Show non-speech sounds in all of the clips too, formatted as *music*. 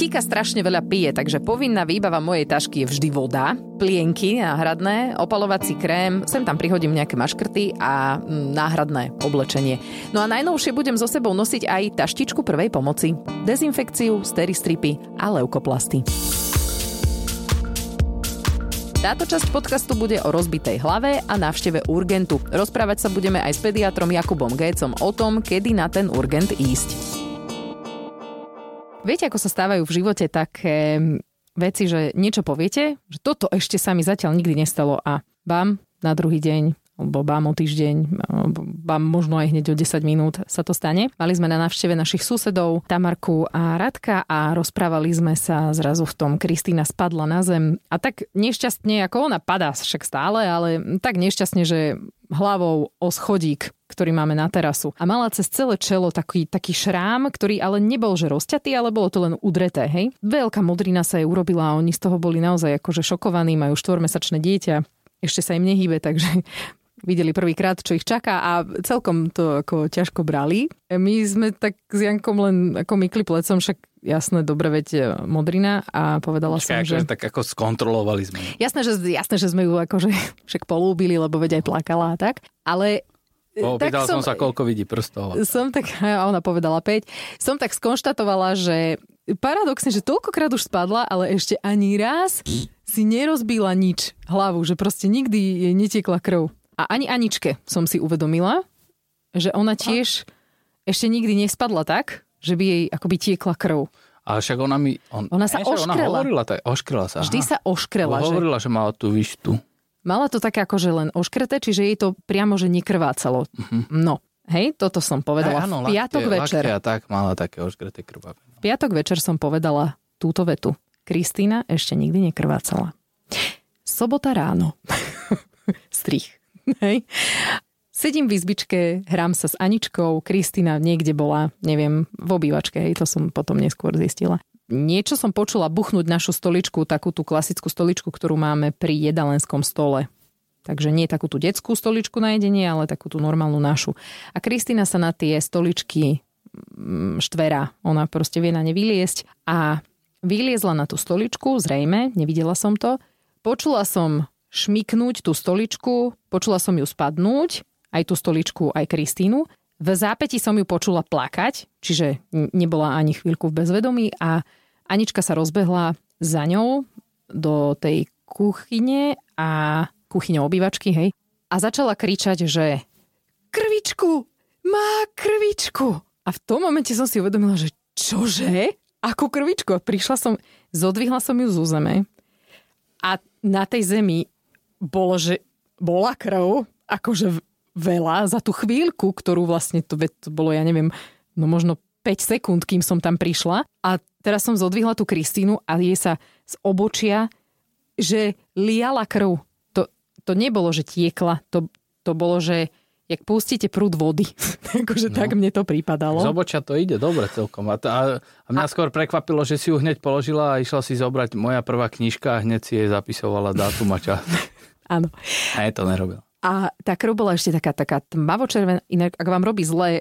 Kika strašne veľa pije, takže povinná výbava mojej tašky je vždy voda, plienky náhradné, opalovací krém, sem tam prihodím nejaké maškrty a mm, náhradné oblečenie. No a najnovšie budem so sebou nosiť aj taštičku prvej pomoci, dezinfekciu, steristripy a leukoplasty. Táto časť podcastu bude o rozbitej hlave a návšteve urgentu. Rozprávať sa budeme aj s pediatrom Jakubom Gécom o tom, kedy na ten urgent ísť. Viete, ako sa stávajú v živote také veci, že niečo poviete, že toto ešte sa mi zatiaľ nikdy nestalo a bam, na druhý deň alebo bám o týždeň, bám možno aj hneď o 10 minút sa to stane. Mali sme na návšteve našich susedov Tamarku a Radka a rozprávali sme sa zrazu v tom, Kristýna spadla na zem a tak nešťastne, ako ona padá však stále, ale tak nešťastne, že hlavou o schodík ktorý máme na terasu. A mala cez celé čelo taký, taký šrám, ktorý ale nebol že rozťatý, ale bolo to len udreté, hej. Veľká modrina sa jej urobila a oni z toho boli naozaj akože šokovaní, majú štvormesačné dieťa, ešte sa im nehýbe, *laughs* takže videli prvýkrát, čo ich čaká a celkom to ako ťažko brali. My sme tak s Jankom len ako mykli plecom, však jasné, dobre, veď e, modrina a povedala Počkej, som, že... Tak ako skontrolovali sme. Jasné, že, jasné, že sme ju akože *laughs* však polúbili, lebo veď aj plakala a tak, ale Opýtal som, som sa, koľko vidí prstov. Som tak, a *laughs* ona povedala 5. Som tak skonštatovala, že paradoxne, že toľkokrát už spadla, ale ešte ani raz si nerozbila nič hlavu, že proste nikdy jej netiekla krv. A ani Aničke som si uvedomila, že ona tiež ešte nikdy nespadla tak, že by jej akoby tiekla krv. Ale však ona mi... On, ona sa oškrela. Ona hovorila, tak, oškrela sa. Vždy aha. sa oškrela. Že... Hovorila, že mala tú vyštu. Mala to také akože len oškrete, čiže jej to priamo, že nekrvácalo. Uh-huh. No, hej, toto som povedala. Aj, áno, v piatok lakte, večer. Lakte a tak mala také oškrete krvavé. V piatok večer som povedala túto vetu. Kristýna ešte nikdy nekrvácala. Sobota ráno. *laughs* Strich. Hej. Sedím v izbičke, hrám sa s Aničkou, Kristýna niekde bola, neviem, v obývačke, hej, to som potom neskôr zistila niečo som počula buchnúť našu stoličku, takú tú klasickú stoličku, ktorú máme pri jedalenskom stole. Takže nie takú tú detskú stoličku na jedenie, ale takú tú normálnu našu. A Kristýna sa na tie stoličky mm, štverá. Ona proste vie na ne vyliesť a vyliezla na tú stoličku, zrejme, nevidela som to. Počula som šmiknúť tú stoličku, počula som ju spadnúť, aj tú stoličku, aj Kristínu. V zápäti som ju počula plakať, čiže nebola ani chvíľku v bezvedomí a Anička sa rozbehla za ňou do tej kuchyne a kuchyne obývačky, hej, a začala kričať, že krvičku, má krvičku. A v tom momente som si uvedomila, že čože? Akú krvičku? A prišla som, zodvihla som ju zo zeme a na tej zemi bolo, že bola krv, akože veľa za tú chvíľku, ktorú vlastne to, to bolo, ja neviem, no možno 5 sekúnd, kým som tam prišla. A teraz som zodvihla tú Kristínu a jej sa z obočia, že liala krv. To, to nebolo, že tiekla. To, to bolo, že jak pustíte prúd vody. *laughs* akože no. tak mne to prípadalo. Z obočia to ide dobre celkom. A, a, a mňa a... skôr prekvapilo, že si ju hneď položila a išla si zobrať moja prvá knižka a hneď si jej zapisovala dátum a čas. *laughs* Áno. A je to nerobil. A tá krv bola ešte taká, taká tmavočervená. Inak, ak vám robí zle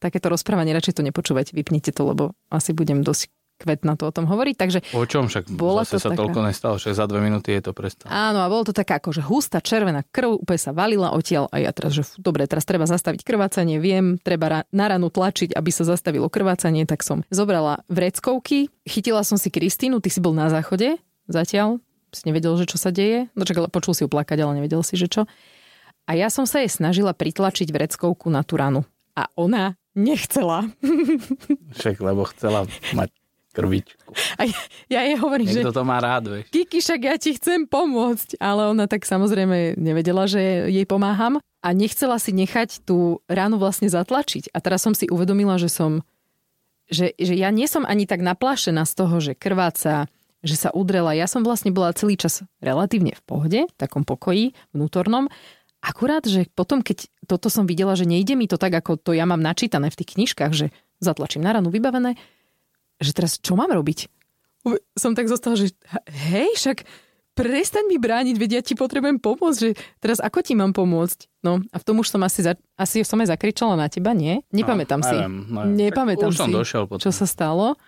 takéto rozprávanie, radšej to nepočúvať, vypnite to, lebo asi budem dosť kvetná to o tom hovoriť. Takže o čom však bola to sa taká... toľko nestalo, že za dve minúty je to prestalo. Áno, a bolo to taká akože hustá červená krv, úplne sa valila odtiaľ a ja teraz, že dobre, teraz treba zastaviť krvácanie, viem, treba na ranu tlačiť, aby sa zastavilo krvácanie, tak som zobrala vreckovky, chytila som si Kristínu, ty si bol na záchode zatiaľ, si nevedel, že čo sa deje, no čak, počul si ju plakať, ale nevedel si, že čo. A ja som sa jej snažila pritlačiť vreckovku na tú ranu. A ona Nechcela. *laughs* Však, lebo chcela mať krvičku. A ja, ja jej hovorím, Niekto že... to má rád, vieš. Kiki, však ja ti chcem pomôcť. Ale ona tak samozrejme nevedela, že jej pomáham. A nechcela si nechať tú ránu vlastne zatlačiť. A teraz som si uvedomila, že som... Že, že ja nie som ani tak naplášená z toho, že krváca, že sa udrela. Ja som vlastne bola celý čas relatívne v pohode, v takom pokoji vnútornom Akurát, že potom, keď toto som videla, že nejde mi to tak, ako to ja mám načítané v tých knižkách, že zatlačím na ranu vybavené, že teraz čo mám robiť? Som tak zostala, že hej, však prestaň mi brániť, veď ja ti potrebujem pomôcť, že teraz ako ti mám pomôcť? No a v tom už som asi, za, asi som aj zakričala na teba, nie? Nepamätám no, si. Neviem, neviem. Nepamätám už si, som došiel potom. čo sa stalo.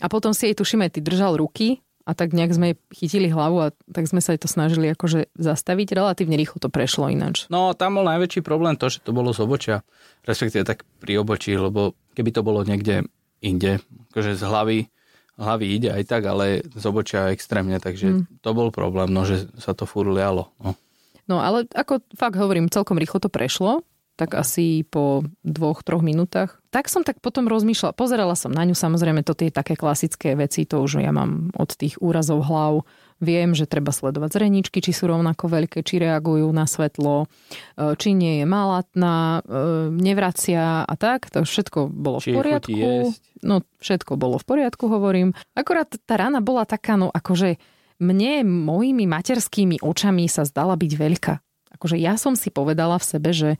A potom si jej tuším aj ty držal ruky a tak nejak sme chytili hlavu a tak sme sa jej to snažili akože zastaviť. Relatívne rýchlo to prešlo ináč. No tam bol najväčší problém to, že to bolo z obočia, respektíve tak pri obočí, lebo keby to bolo niekde inde, akože z hlavy, hlavy ide aj tak, ale z obočia extrémne, takže mm. to bol problém, no, že sa to furt lialo. No. no ale ako fakt hovorím, celkom rýchlo to prešlo tak asi po dvoch, troch minútach. Tak som tak potom rozmýšľala, pozerala som na ňu, samozrejme to tie také klasické veci, to už ja mám od tých úrazov hlav, viem, že treba sledovať zreničky, či sú rovnako veľké, či reagujú na svetlo, e, či nie je malatná, e, nevracia a tak, to všetko bolo či v poriadku. No všetko bolo v poriadku, hovorím. Akorát tá rana bola taká, no akože mne mojimi materskými očami sa zdala byť veľká. Akože ja som si povedala v sebe, že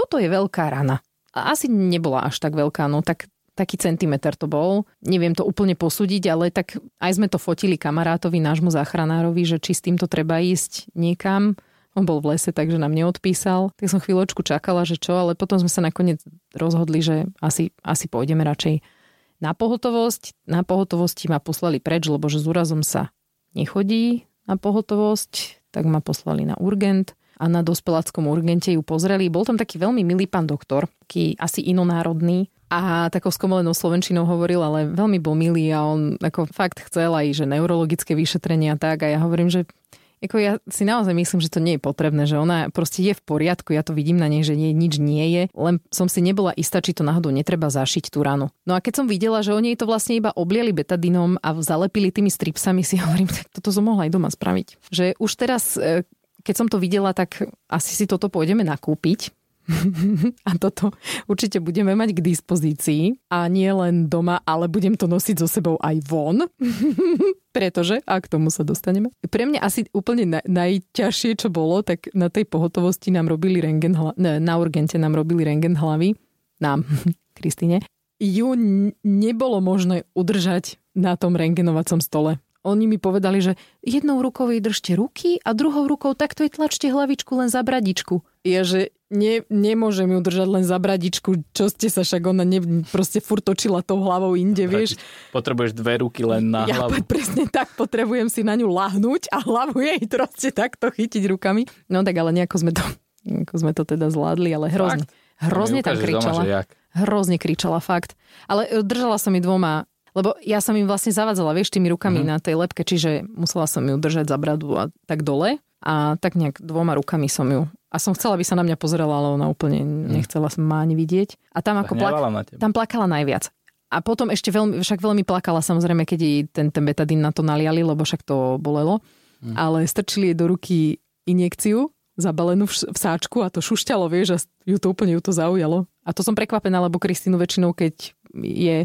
toto je veľká rana. A asi nebola až tak veľká, no tak taký centimeter to bol. Neviem to úplne posúdiť, ale tak aj sme to fotili kamarátovi, nášmu záchranárovi, že či s týmto treba ísť niekam. On bol v lese, takže nám neodpísal. Tak som chvíľočku čakala, že čo, ale potom sme sa nakoniec rozhodli, že asi, asi pôjdeme radšej na pohotovosť. Na pohotovosti ma poslali preč, lebo že s úrazom sa nechodí na pohotovosť, tak ma poslali na urgent a na dospeláckom urgente ju pozreli. Bol tam taký veľmi milý pán doktor, taký asi inonárodný, a takou skomolenou slovenčinou hovoril, ale veľmi bol milý a on ako fakt chcel aj, že neurologické vyšetrenia tak a ja hovorím, že ako ja si naozaj myslím, že to nie je potrebné, že ona proste je v poriadku, ja to vidím na nej, že nie, nič nie je, len som si nebola istá, či to náhodou netreba zašiť tú ranu. No a keď som videla, že oni to vlastne iba obliali betadinom a zalepili tými stripsami, si *laughs* hovorím, tak toto som mohla aj doma spraviť. Že už teraz e, keď som to videla, tak asi si toto pôjdeme nakúpiť. *laughs* a toto určite budeme mať k dispozícii a nie len doma, ale budem to nosiť so sebou aj von, *laughs* pretože, a k tomu sa dostaneme. Pre mňa asi úplne na, najťažšie, čo bolo, tak na tej pohotovosti nám robili rengen hla, ne, na urgente nám robili rengen hlavy, nám, *laughs* Kristine. Ju nebolo možné udržať na tom rengenovacom stole oni mi povedali, že jednou rukou jej držte ruky a druhou rukou takto jej tlačte hlavičku len za bradičku. Ja, že ne, nemôžem ju držať len za bradičku, čo ste sa však ona ne, proste furt točila tou hlavou inde, vieš. Potrebuješ dve ruky len na ja hlavu. Ja *laughs* presne tak, potrebujem si na ňu lahnúť a hlavu jej proste takto chytiť rukami. No tak ale nejako sme to, nejako sme to teda zvládli, ale hrozne. Fakt? Hrozne tam kričala. Doma, hrozne kričala, fakt. Ale e, držala som mi dvoma lebo ja som im vlastne zavadzala, vieš, tými rukami mm-hmm. na tej lepke, čiže musela som ju držať za bradu a tak dole. A tak nejak dvoma rukami som ju. A som chcela, aby sa na mňa pozerala, ale ona úplne mm. nechcela som ma ani vidieť. A tam ako plak- tam plakala najviac. A potom ešte veľmi, však veľmi plakala samozrejme, keď jej ten, ten betadín na to naliali, lebo však to bolelo. Mm. Ale strčili jej do ruky injekciu zabalenú v, v sáčku a to šušťalo, vieš, a ju to úplne ju to zaujalo. A to som prekvapená, lebo Kristínu väčšinou, keď je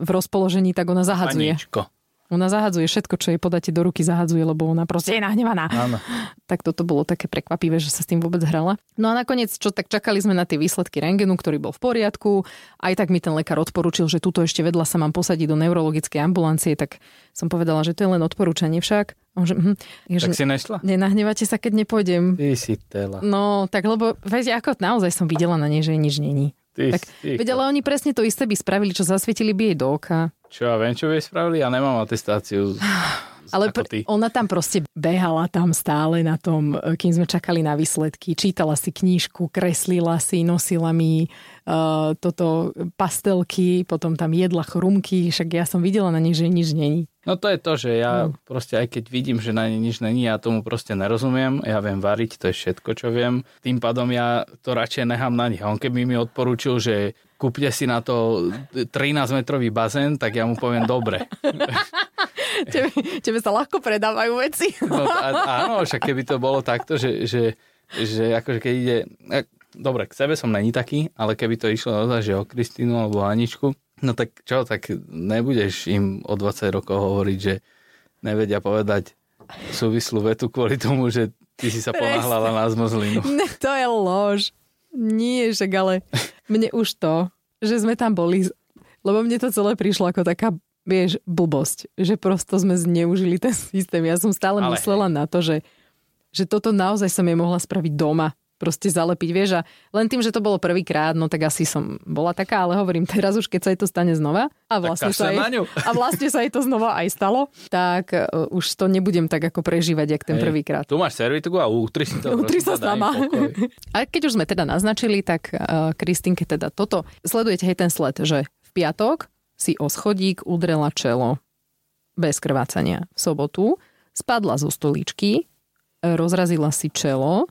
v rozpoložení, tak ona zahadzuje. Paničko. Ona zahadzuje všetko, čo jej podáte do ruky, zahadzuje, lebo ona proste je nahnevaná. Áno. Tak toto bolo také prekvapivé, že sa s tým vôbec hrala. No a nakoniec, čo tak čakali sme na tie výsledky rengenu, ktorý bol v poriadku. Aj tak mi ten lekár odporúčil, že túto ešte vedľa sa mám posadiť do neurologickej ambulancie, tak som povedala, že to je len odporúčanie však. Že, hm, je, tak že, si nešla? Nenahnevate sa, keď nepôjdem. Ty si tela. No, tak lebo, veď ako naozaj som videla na nej, že nič není. Ty, tak, veď ale oni presne to isté by spravili, čo zasvietili by jej do oka. Čo ja viem, čo by spravili? Ja nemám atestáciu. *sighs* Ale pr- ona tam proste behala tam stále na tom, kým sme čakali na výsledky. Čítala si knížku, kreslila si, nosila mi uh, toto pastelky, potom tam jedla chrumky, však ja som videla na nej, že nič není. No to je to, že ja no. proste aj keď vidím, že na nej nič není, ja tomu proste nerozumiem. Ja viem variť, to je všetko, čo viem. Tým pádom ja to radšej nechám na nich. A on keby mi odporúčil, že kúpte si na to 13-metrový bazén, tak ja mu poviem dobre. *laughs* tebe, tebe sa ľahko predávajú veci. no, a, áno, však keby to bolo takto, že, že, že akože keď ide... Dobre, k sebe som není taký, ale keby to išlo naozaj, že o Kristínu alebo Aničku, no tak čo, tak nebudeš im o 20 rokov hovoriť, že nevedia povedať súvislú vetu kvôli tomu, že ty si sa ponáhľala na zmrzlinu. Ne, to je lož. Nie, však ale *laughs* mne už to, že sme tam boli, lebo mne to celé prišlo ako taká, vieš, blbosť, že prosto sme zneužili ten *laughs* systém. Ja som stále ale myslela na to, že, že toto naozaj som je mohla spraviť doma. Proste zalepiť, vieš. A len tým, že to bolo prvýkrát, no tak asi som bola taká, ale hovorím teraz už, keď sa jej to stane znova a vlastne, sa jej, a vlastne sa jej to znova aj stalo, tak uh, už to nebudem tak ako prežívať, jak ten prvýkrát. Tu máš servitku a utri si to. Utri sa sama. *laughs* A keď už sme teda naznačili, tak uh, Kristinke teda toto, sledujete hej ten sled, že v piatok si o schodík udrela čelo bez krvácania v sobotu, spadla zo stoličky, rozrazila si čelo,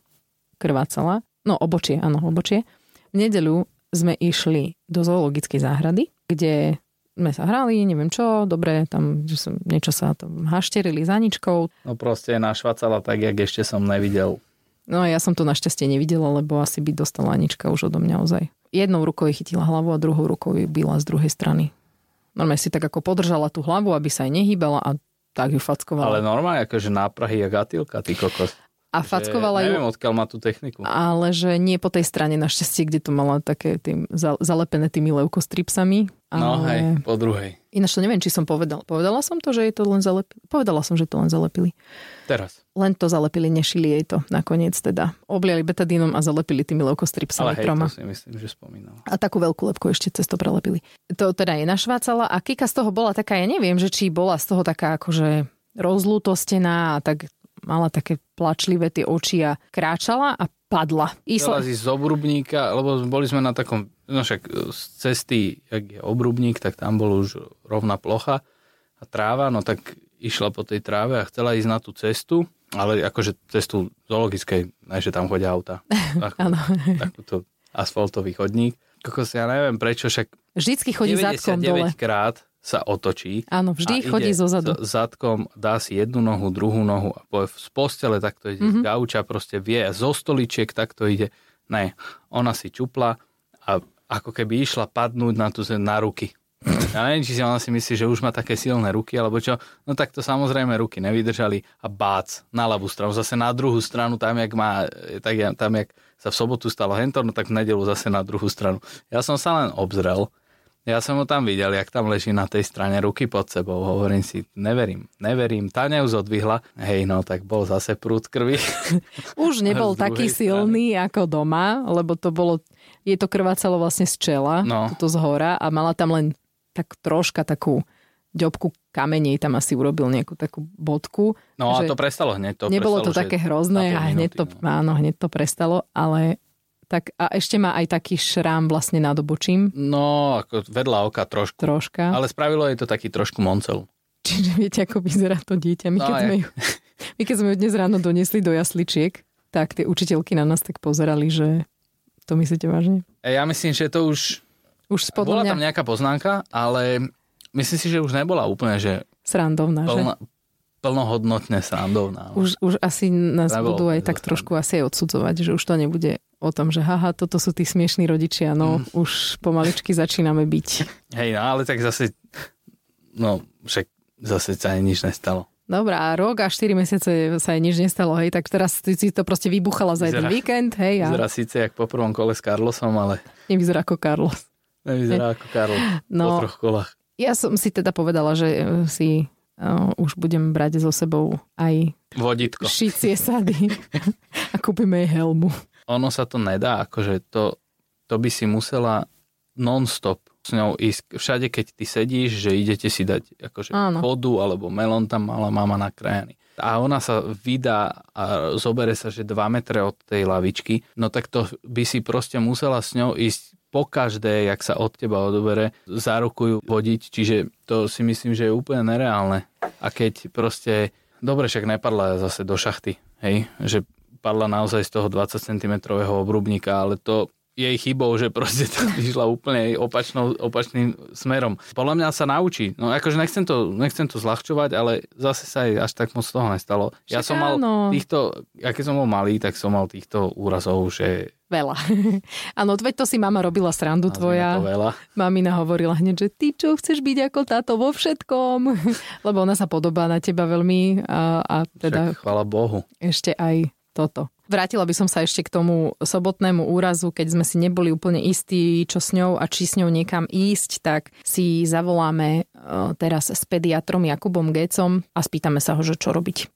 krvácala, no obočie, áno, obočie. V nedeľu sme išli do zoologickej záhrady, kde sme sa hrali, neviem čo, dobre, tam že som, niečo sa tam hašterili za ničkou. No proste našvacala tak, jak ešte som nevidel. No ja som to našťastie nevidela, lebo asi by dostala Anička už odo mňa ozaj. Jednou rukou jej chytila hlavu a druhou rukou ju byla z druhej strany. Normálne si tak ako podržala tú hlavu, aby sa aj nehýbala a tak ju fackovala. Ale normálne, akože náprahy jak Atilka, ty kokos. A fackovala ju... Neviem, odkiaľ má tú techniku. Ale že nie po tej strane našťastie, kde to mala také tým zalepené tými leukostripsami. Ale... No hej, po druhej. Ináč to neviem, či som povedal. Povedala som to, že je to len zalepili. Povedala som, že to len zalepili. Teraz. Len to zalepili, nešili jej to nakoniec teda. Obliali betadínom a zalepili tými leukostripsami Ale hej, troma. to si myslím, že spomínal. A takú veľkú lepku ešte cez to prelepili. To teda je našvácala a Kika z toho bola taká, ja neviem, že či bola z toho taká akože rozlutostená a tak mala také plačlivé tie oči a kráčala a padla. Išla z obrubníka, lebo boli sme na takom, no však z cesty, jak je obrubník, tak tam bol už rovná plocha a tráva, no tak išla po tej tráve a chcela ísť na tú cestu, ale akože cestu zoologickej, ne, že tam chodia auta. *laughs* Áno. Takúto asfaltový chodník. Kokos, ja neviem prečo, však Vždycky chodí zadkom dole. krát sa otočí. Áno, vždy chodí zo zadu. zadkom, dá si jednu nohu, druhú nohu a z postele takto ide, mm-hmm. z gauča proste vie, zo stoličiek takto ide. Ne, ona si čupla a ako keby išla padnúť na tú na ruky. Ja neviem, či si ona si myslí, že už má také silné ruky, alebo čo. No tak to samozrejme ruky nevydržali a bác na ľavú stranu. Zase na druhú stranu, tam jak, má, tak tam jak sa v sobotu stalo hentor, no tak v nedelu zase na druhú stranu. Ja som sa len obzrel ja som ho tam videl, jak tam leží na tej strane ruky pod sebou. Hovorím si, neverím, neverím. Tá neuzodvihla. Hej, no tak bol zase prúd krvi. *laughs* Už nebol *laughs* taký strany. silný ako doma, lebo to bolo, je to krvácalo vlastne z čela, no. toto z hora a mala tam len tak troška takú ďobku kamenej tam asi urobil nejakú takú bodku. No a to prestalo hneď. To nebolo prestalo, to také hrozné a hneď to, no. áno, hneď to prestalo, ale tak a ešte má aj taký šrám vlastne nad obočím. No, ako vedľa oka trošku. Troška. Ale spravilo je to taký trošku moncel. Čiže viete, ako vyzerá to dieťa. My, no, keď, sme ju, my keď sme ju dnes ráno doniesli do jasličiek, tak tie učiteľky na nás tak pozerali, že to myslíte vážne? E, ja myslím, že to už... Už Bola mňa... tam nejaká poznámka, ale myslím si, že už nebola úplne, že... Srandovná, plná, že? plnohodnotne srandovná. Už, už asi nás Nebolo budú aj tak trošku asi aj odsudzovať, že už to nebude o tom, že haha, toto sú tí smiešní rodičia, no mm. už pomaličky začíname byť. Hej, no ale tak zase, no však zase sa aj nič nestalo. Dobrá, rok a 4 mesiace sa aj nič nestalo, hej, tak teraz ty si to proste vybuchala za jeden víkend, hej. A... Vyzerá síce jak po prvom kole s Carlosom, ale... Nevyzerá ako Carlos. Nevyzerá ako Carlos no, po troch kolách. Ja som si teda povedala, že eh, si uh, už budem brať so sebou aj vodítko. Šicie sady *laughs* a kúpime jej helmu ono sa to nedá, akože to, to by si musela non-stop s ňou ísť. Všade, keď ty sedíš, že idete si dať akože Áno. vodu alebo melón tam mala mama nakrájaný. A ona sa vydá a zobere sa, že 2 metre od tej lavičky, no tak to by si proste musela s ňou ísť po každé, jak sa od teba odobere, zárukujú vodiť, čiže to si myslím, že je úplne nereálne. A keď proste, dobre, však nepadla zase do šachty, hej, že padla naozaj z toho 20 cm obrubníka, ale to jej chybou, že proste to *laughs* vyšla úplne opačnou, opačným smerom. Podľa mňa sa naučí. No akože nechcem to, nechcem to zľahčovať, ale zase sa aj až tak moc toho nestalo. Však ja som mal áno. týchto, ja keď som bol malý, tak som mal týchto úrazov, že Veľa. *laughs* Áno, veď to si mama robila srandu tvoja. Mamina hovorila hneď, že ty čo, chceš byť ako táto vo všetkom? *laughs* Lebo ona sa podobá na teba veľmi a, a teda... Však, chvala Bohu. Ešte aj toto. Vrátila by som sa ešte k tomu sobotnému úrazu, keď sme si neboli úplne istí, čo s ňou a či s ňou niekam ísť, tak si zavoláme e, teraz s pediatrom Jakubom Gécom a spýtame sa ho, že čo robiť.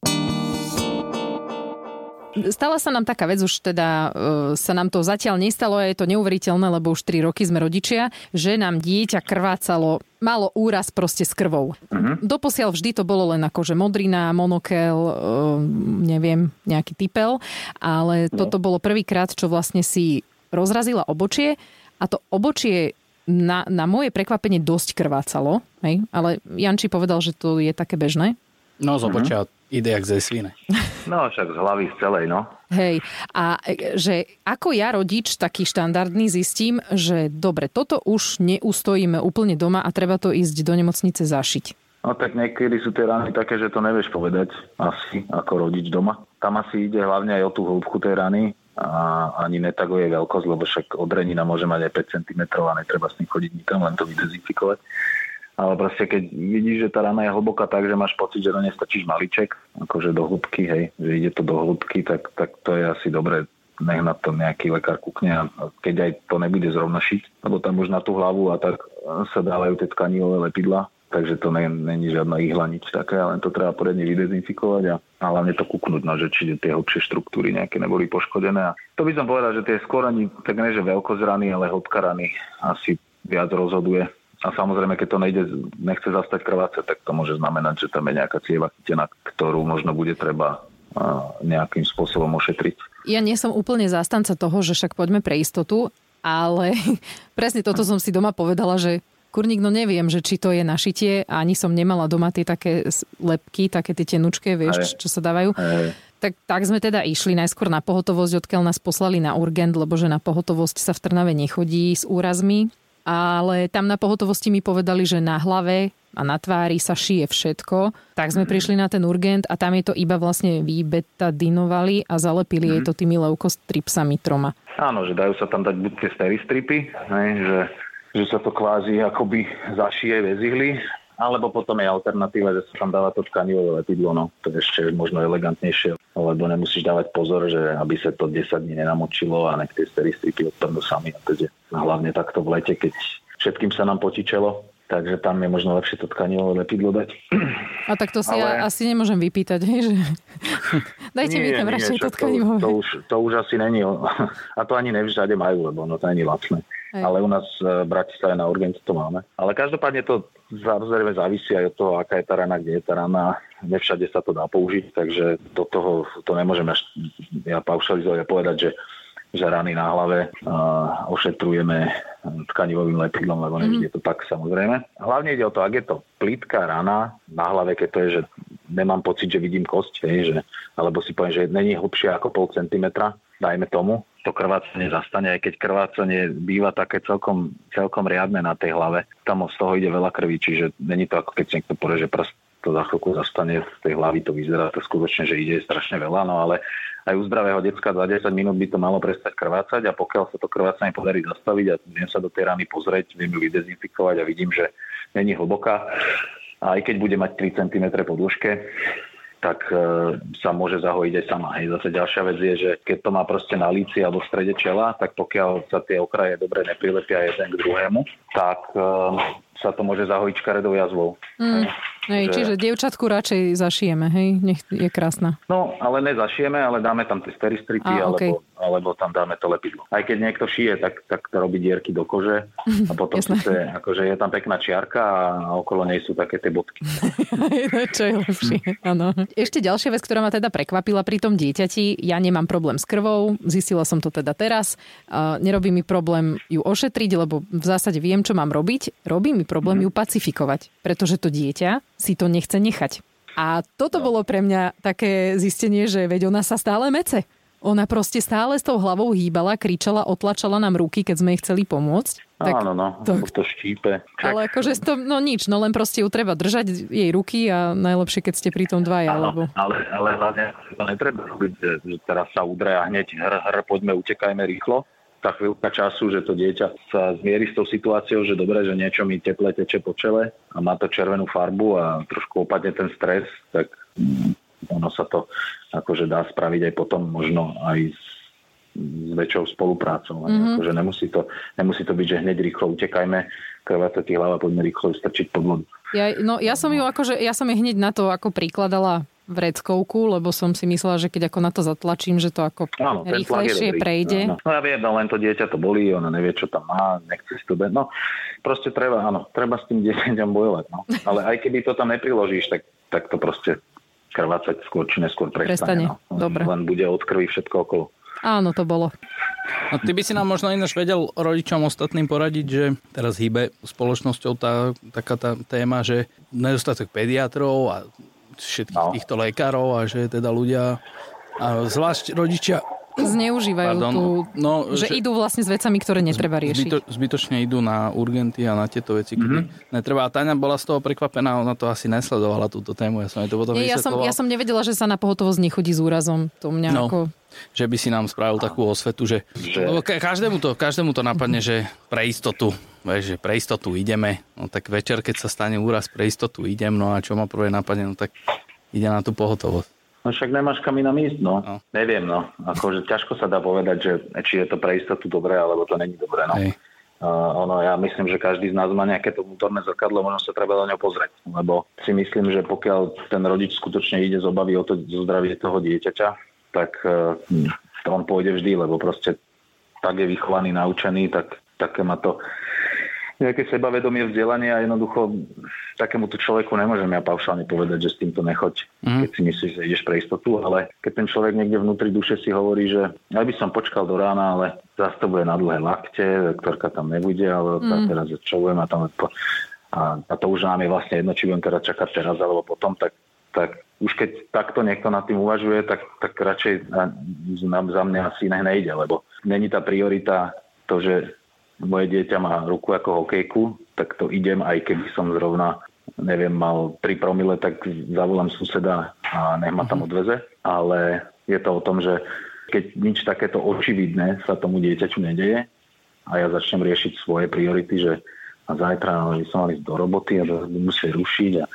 Stala sa nám taká vec, už teda uh, sa nám to zatiaľ nestalo a je to neuveriteľné, lebo už 3 roky sme rodičia, že nám dieťa krvácalo, malo úraz proste s krvou. Uh-huh. Doposiaľ vždy to bolo len akože modrina, monokel, uh, neviem, nejaký typel, ale no. toto bolo prvýkrát, čo vlastne si rozrazila obočie a to obočie na, na moje prekvapenie dosť krvácalo, hej? ale Janči povedal, že to je také bežné. No, z obočia uh-huh ide jak ze svine. No, však z hlavy z celej, no. Hej, a e, že ako ja rodič taký štandardný zistím, že dobre, toto už neustojíme úplne doma a treba to ísť do nemocnice zašiť. No tak niekedy sú tie rany také, že to nevieš povedať asi ako rodič doma. Tam asi ide hlavne aj o tú hĺbku tej rany a ani netaguje veľkosť, lebo však odrenina môže mať aj 5 cm a netreba s ním chodiť nikam, len to vydezinfikovať ale proste keď vidíš, že tá rana je hlboká tak, že máš pocit, že to nestačíš maliček, akože do hĺbky, hej, že ide to do hĺbky, tak, tak to je asi dobré nech na to nejaký lekár kúkne a keď aj to nebude zrovna šiť, lebo tam už na tú hlavu a tak sa dávajú tie tkanivové lepidla, takže to není žiadna ihla, nič také, len to treba poriadne vydezinfikovať a, a hlavne to kúknúť, no, že či tie hlbšie štruktúry nejaké neboli poškodené. A to by som povedal, že tie skôr ani, tak ne, že veľkosť rany, ale hĺbka rany asi viac rozhoduje a samozrejme, keď to nejde, nechce zastať krváce, tak to môže znamenať, že tam je nejaká cieva chytená, ktorú možno bude treba nejakým spôsobom ošetriť. Ja nie som úplne zástanca toho, že však poďme pre istotu, ale *laughs* presne toto som si doma povedala, že kurník, no neviem, že či to je našitie, ani som nemala doma tie také lepky, také tie tenučké, vieš, aj, čo sa dávajú. Aj. Tak, tak sme teda išli najskôr na pohotovosť, odkiaľ nás poslali na urgent, lebo že na pohotovosť sa v Trnave nechodí s úrazmi ale tam na pohotovosti mi povedali, že na hlave a na tvári sa šije všetko. Tak sme mm. prišli na ten urgent a tam je to iba vlastne vybetadinovali a zalepili mm. jej mhm. to tými leukostripsami troma. Áno, že dajú sa tam dať buď tie steristripy, že, že sa to kvázi akoby zašije vezihly, alebo potom je alternatíva, že sa tam dáva to tkanivové lepidlo, no to je ešte možno elegantnejšie, lebo nemusíš dávať pozor, že aby sa to 10 dní nenamočilo a nech tie steristripy odpadnú sami. A teda hlavne takto v lete, keď všetkým sa nám potičelo, takže tam je možno lepšie to tkanivové lepidlo dať. *clears throat* A tak to si Ale... ja asi nemôžem vypýtať, hej, že *laughs* dajte nie, mi tam radšej to tkanivové. To, to, už, to už asi není, *laughs* a to ani nevžade majú, lebo no to není lacné. Ale u nás v Bratislave na urgente to máme. Ale každopádne to samozrejme závisí aj od toho, aká je tá rana, kde je tá rana. Nevšade sa to dá použiť, takže do toho to nemôžem až ja paušalizovať a povedať, že že rany na hlave uh, ošetrujeme tkanivovým lepidlom, lebo nevždy mhm. je to tak samozrejme. Hlavne ide o to, ak je to plitká rana na hlave, keď to je, že nemám pocit, že vidím kosť, hej, že, alebo si poviem, že není hlbšie ako pol centimetra, dajme tomu, to krvácanie zastane, aj keď krvácanie býva také celkom, celkom riadne na tej hlave. Tam z toho ide veľa krvi, čiže není to ako keď si niekto poreže prst, to za chvíľku zastane z tej hlavy, to vyzerá to skutočne, že ide strašne veľa, no ale aj u zdravého decka za 10 minút by to malo prestať krvácať a pokiaľ sa to krvácanie podarí zastaviť a viem sa do tej rany pozrieť, viem ju vydezinfikovať a vidím, že není hlboká, a aj keď bude mať 3 cm po dĺžke, tak e, sa môže zahojiť aj sama. Hej. Zase ďalšia vec je, že keď to má proste na líci alebo v strede čela, tak pokiaľ sa tie okraje dobre neprilepia jeden k druhému, tak e, sa to môže zahojiť škaredou jazvou. Mm. Hej, že... Čiže dievčatku radšej zašijeme, hej? Nech je krásna. No, ale nezašijeme, ale dáme tam tie steristripy, A, alebo, okay. alebo tam dáme to lepidlo. Aj keď niekto šije, tak, tak to robí dierky do kože *laughs* a potom sice, akože je tam pekná čiarka a okolo nej sú také tie bodky. *laughs* Čo je lepšie, *laughs* áno. Ešte ďalšia vec, ktorá ma teda prekvapila pri tom dieťati, ja nemám problém s krvou, zistila som to teda teraz, nerobí mi problém ju ošetriť, lebo v zásade viem, čo mám robiť, robí mi problém mm. ju pacifikovať, pretože to dieťa si to nechce nechať. A toto no. bolo pre mňa také zistenie, že veď ona sa stále mece. Ona proste stále s tou hlavou hýbala, kričala, otlačala nám ruky, keď sme jej chceli pomôcť. Tak, Áno, no, to, to štípe. Čak. Ale akože to, no nič, no len proste ju treba držať jej ruky a najlepšie, keď ste pri tom dvaja. Áno, lebo... ale, ale hlavne to netreba robiť, že teraz sa udre a hneď hr, hr, poďme, utekajme rýchlo tá chvíľka času, že to dieťa sa zmierí s tou situáciou, že dobre, že niečo mi teple teče po čele a má to červenú farbu a trošku opadne ten stres, tak ono sa to akože dá spraviť aj potom možno aj s, s väčšou spoluprácou. Mm-hmm. Akože nemusí, to, nemusí to byť, že hneď rýchlo utekajme, krváca ti hlava, poďme rýchlo strčiť pod vodu. Ja, no, ja som ju akože, ja som jej hneď na to ako prikladala vreckovku, lebo som si myslela, že keď ako na to zatlačím, že to ako áno, rýchlejšie prejde. Áno. No ja viem, no len to dieťa to bolí, ona nevie, čo tam má, nechce si to be- No, proste treba, áno, treba s tým dieťaťom bojovať. No. Ale aj keby to tam nepriložíš, tak, tak to proste krvácať skôr či neskôr prestane. prestane. No. Dobre. Len bude od krvi všetko okolo. Áno, to bolo. No, ty by si nám možno ináč vedel rodičom ostatným poradiť, že teraz hýbe spoločnosťou tá, taká tá téma, že nedostatok pediatrov a všetkých no. týchto lekárov a že teda ľudia, a zvlášť rodičia zneužívajú Pardon, tú, no, že, že idú vlastne s vecami, ktoré netreba riešiť. Zbyto, zbytočne idú na urgenty a na tieto veci, mm-hmm. netreba. A Táňa bola z toho prekvapená, ona to asi nesledovala túto tému, ja som jej to potom Nie, ja, som, ja som nevedela, že sa na pohotovosť nechodí s úrazom. To mňa no. ako že by si nám spravil takú osvetu, že, že... každému, to, každému to napadne, že pre istotu, vieš, že pre istotu ideme, no tak večer, keď sa stane úraz, pre istotu idem, no a čo ma prvé napadne, no tak ide na tú pohotovosť. No však nemáš kam inám ísť, no. no. Neviem, no. Akože ťažko sa dá povedať, že či je to pre istotu dobré, alebo to není dobré, no. Hej. Uh, ono, ja myslím, že každý z nás má nejaké to vnútorné zrkadlo, možno sa treba do ňo pozrieť. Lebo si myslím, že pokiaľ ten rodič skutočne ide z obavy o to zo zdravie toho dieťaťa, tak uh, on pôjde vždy, lebo proste tak je vychovaný, naučený, tak také má to nejaké sebavedomie, vzdelanie a jednoducho takémuto človeku nemôžem ja paušálne povedať, že s týmto nechoď, mm. keď si myslíš, že ideš pre istotu, ale keď ten človek niekde vnútri duše si hovorí, že aj by som počkal do rána, ale zase to bude na dlhé lakte, doktorka tam nebude, ale mm. teraz čo budem a tam a, a to už nám je vlastne jedno, či budem teda čakať teraz alebo potom, tak, tak už keď takto niekto nad tým uvažuje, tak, tak radšej za mňa asi nech nejde, lebo není tá priorita to, že moje dieťa má ruku ako hokejku, tak to idem, aj keby som zrovna neviem, mal 3 promile, tak zavolám suseda a nech ma tam mhm. odveze. Ale je to o tom, že keď nič takéto očividné sa tomu dieťaťu nedeje a ja začnem riešiť svoje priority, že a zajtra by som mal ísť do roboty a musieť rušiť a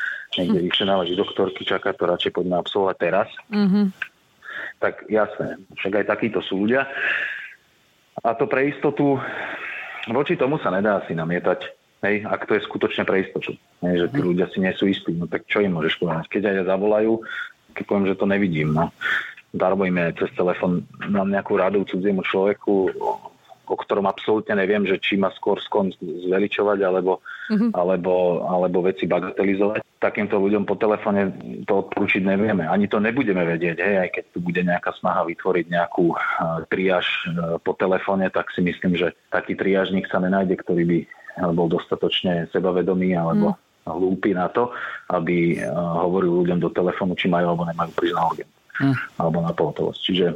niekde *laughs* vyšenávať doktorky, čaká to radšej poďme absolvovať teraz. Mm-hmm. Tak jasné, však aj takíto sú ľudia. A to pre istotu voči tomu sa nedá asi namietať, hej, ak to je skutočne pre istotu. Hej, že tí mhm. ľudia si nie sú istí, no tak čo im môžeš povedať? Keď aj zavolajú, keď poviem, že to nevidím, no. Darbojme cez telefon na nejakú radu cudziemu človeku, o ktorom absolútne neviem, že či má skôr skon zveličovať alebo, mm-hmm. alebo, alebo veci bagatelizovať. Takýmto ľuďom po telefóne to odporúčiť nevieme. Ani to nebudeme vedieť, hej, aj keď tu bude nejaká snaha vytvoriť nejakú triáž e, po telefóne, tak si myslím, že taký triážnik sa nenájde, ktorý by bol dostatočne sebavedomý alebo mm. hlúpy na to, aby hovoril ľuďom do telefónu, či majú alebo nemajú prísť na mm. alebo na pohotovosť. Čiže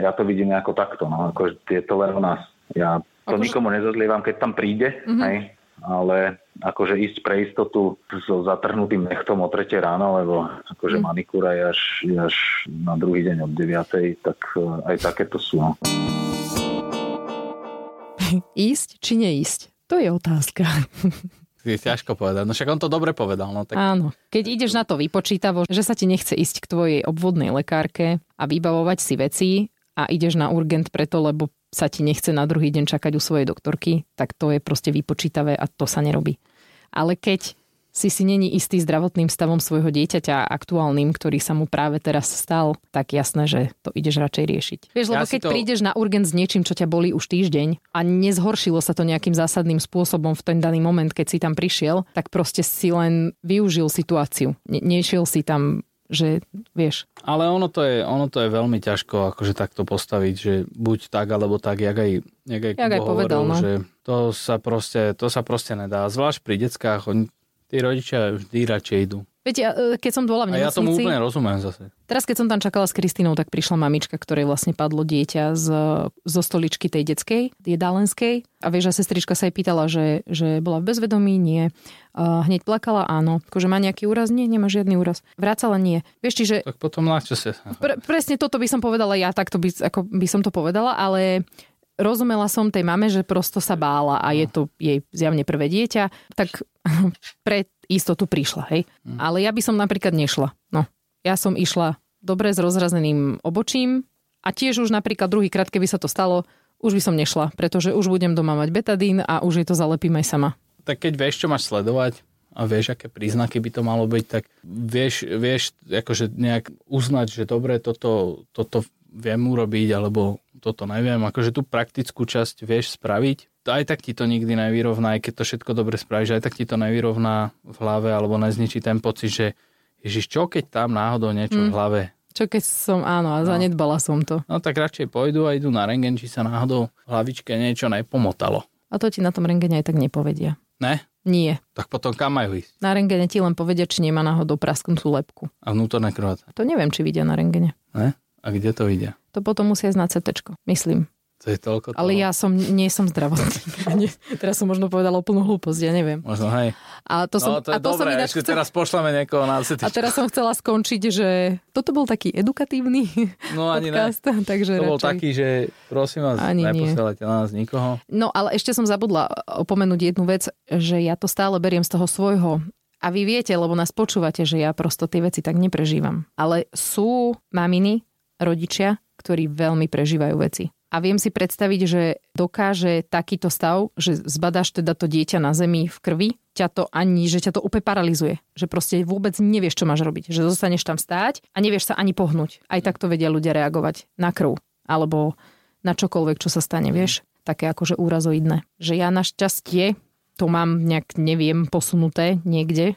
ja to vidím nejako takto. No, ako je to len u nás ja to akože... nikomu nezazlievam, keď tam príde, mm-hmm. hej, ale akože ísť pre istotu so zatrhnutým nechtom o 3 ráno, lebo akože mm. manikúra je až, je až na druhý deň od 9, tak e, aj takéto sú. No. *laughs* ísť či neísť? To je otázka. *laughs* Je ťažko povedať. No však on to dobre povedal. No, tak... Áno. Keď ideš na to vypočítavo, že sa ti nechce ísť k tvojej obvodnej lekárke a vybavovať si veci a ideš na urgent preto, lebo sa ti nechce na druhý deň čakať u svojej doktorky, tak to je proste vypočítavé a to sa nerobí. Ale keď si si není istý zdravotným stavom svojho dieťaťa aktuálnym, ktorý sa mu práve teraz stal, tak jasné, že to ideš radšej riešiť. Vieš, lebo ja keď to... prídeš na urgent s niečím, čo ťa bolí už týždeň a nezhoršilo sa to nejakým zásadným spôsobom v ten daný moment, keď si tam prišiel, tak proste si len využil situáciu. Ne- nešiel si tam že vieš. Ale ono to je, ono to je veľmi ťažko akože takto postaviť, že buď tak, alebo tak, jak aj, jak aj, jak aj povedal, hovoril, no. že to sa, proste, to sa proste nedá. Zvlášť pri deckách, oni, tí rodičia vždy radšej idú. Viete, e, keď som bola v nemocnici... A ja tomu úplne rozumiem zase. Teraz, keď som tam čakala s Kristínou, tak prišla mamička, ktorej vlastne padlo dieťa z, zo stoličky tej detskej, jedálenskej. A vieš, a sestrička sa jej pýtala, že, že bola v bezvedomí, nie. Uh, hneď plakala, áno. Akože má nejaký úraz? Nie, nemá žiadny úraz. Vrácala? Nie. Vieš, čiže... Tak potom ľahčo sa... Pre, presne toto by som povedala ja, takto by, ako by som to povedala, ale rozumela som tej mame, že prosto sa bála a je to jej zjavne prvé dieťa, tak *laughs* pre istotu prišla, hej. Mm. Ale ja by som napríklad nešla. No, ja som išla dobre s rozrazeným obočím a tiež už napríklad druhýkrát, keby sa to stalo, už by som nešla, pretože už budem doma mať betadín a už je to zalepím aj sama. Tak keď vieš, čo máš sledovať a vieš, aké príznaky by to malo byť, tak vieš, vieš akože nejak uznať, že dobre, toto, toto viem urobiť, alebo toto neviem. Akože tú praktickú časť vieš spraviť. Aj tak ti to nikdy nevyrovná, aj keď to všetko dobre spravíš, aj tak ti to nevyrovná v hlave, alebo nezničí ten pocit, že Ježiš, čo keď tam náhodou niečo mm. v hlave čo keď som, áno, a no. zanedbala som to. No tak radšej pôjdu a idú na rengen, či sa náhodou v hlavičke niečo nepomotalo. A to ti na tom rengene aj tak nepovedia. Ne? Nie. Tak potom kam majú ísť? Na rengene ti len povedia, či nemá náhodou prasknutú lepku. A vnútorné krváca? To neviem, či vidia na rengene. Ne? A kde to vidia? To potom musia ísť na CT, myslím. To je toľko toho. Ale ja som, nie som zdravotník. *laughs* teraz som možno povedala úplnú hlúposť, ja neviem. Možno, hej. A to, som, no, to je a to dobré, som ešte chcel... teraz pošleme niekoho na CT. A teraz som chcela skončiť, že toto bol taký edukatívny *laughs* no, ani podcast. Ne. *laughs* Takže to radšej... bol taký, že prosím vás, ani neposielajte na nás nikoho. No ale ešte som zabudla opomenúť jednu vec, že ja to stále beriem z toho svojho a vy viete, lebo nás počúvate, že ja prosto tie veci tak neprežívam. Ale sú maminy, rodičia, ktorí veľmi prežívajú veci. A viem si predstaviť, že dokáže takýto stav, že zbadáš teda to dieťa na zemi v krvi, ťa to ani, že ťa to úplne paralizuje. Že proste vôbec nevieš, čo máš robiť. Že zostaneš tam stáť a nevieš sa ani pohnúť. Aj takto vedia ľudia reagovať na krv. Alebo na čokoľvek, čo sa stane, vieš. Také akože úrazoidné. Že ja našťastie to mám nejak, neviem, posunuté niekde,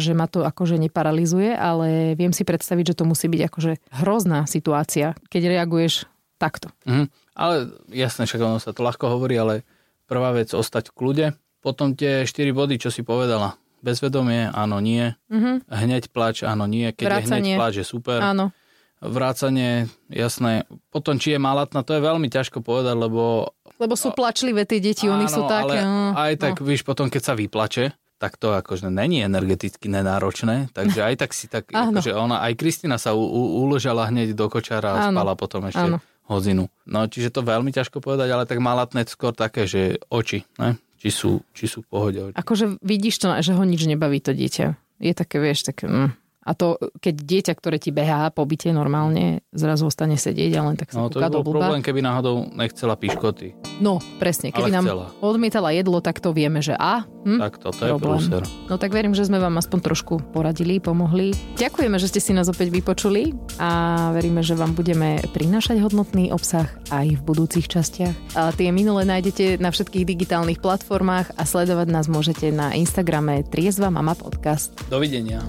že ma to akože neparalizuje, ale viem si predstaviť, že to musí byť akože hrozná situácia, keď reaguješ takto. Mm, ale jasne, však ono sa to ľahko hovorí, ale prvá vec ostať v kľude, potom tie 4 body, čo si povedala. Bezvedomie, áno, nie. Mm-hmm. Hneď plač, áno, nie. Keď Vrácanie. je hneď plač, je super. Áno. Vrácanie, jasné. Potom, či je malatná, to je veľmi ťažko povedať, lebo... Lebo sú plačlivé tie deti, oni sú také... Ale no. aj tak, no. víš, potom, keď sa vyplače, tak to akože není energeticky nenáročné, takže aj tak si tak, *laughs* akože ona, aj Kristina sa u, u, uložala hneď do kočára a áno. spala potom ešte. Áno hodinu. No čiže to veľmi ťažko povedať, ale tak latnet skôr také, že oči, ne? Či, sú, či sú v pohode. Akože vidíš to, že ho nič nebaví to dieťa. Je také, vieš, také... Mm a to, keď dieťa, ktoré ti behá po byte normálne, zrazu ostane sedieť a len tak sa no, to by bol problém, keby náhodou nechcela piškoty. No, presne. Keby nám odmietala jedlo, tak to vieme, že a? Hm? Tak toto je prúser. No tak verím, že sme vám aspoň trošku poradili, pomohli. Ďakujeme, že ste si nás opäť vypočuli a veríme, že vám budeme prinášať hodnotný obsah aj v budúcich častiach. A tie minulé nájdete na všetkých digitálnych platformách a sledovať nás môžete na Instagrame Triezva Mama Podcast. Dovidenia.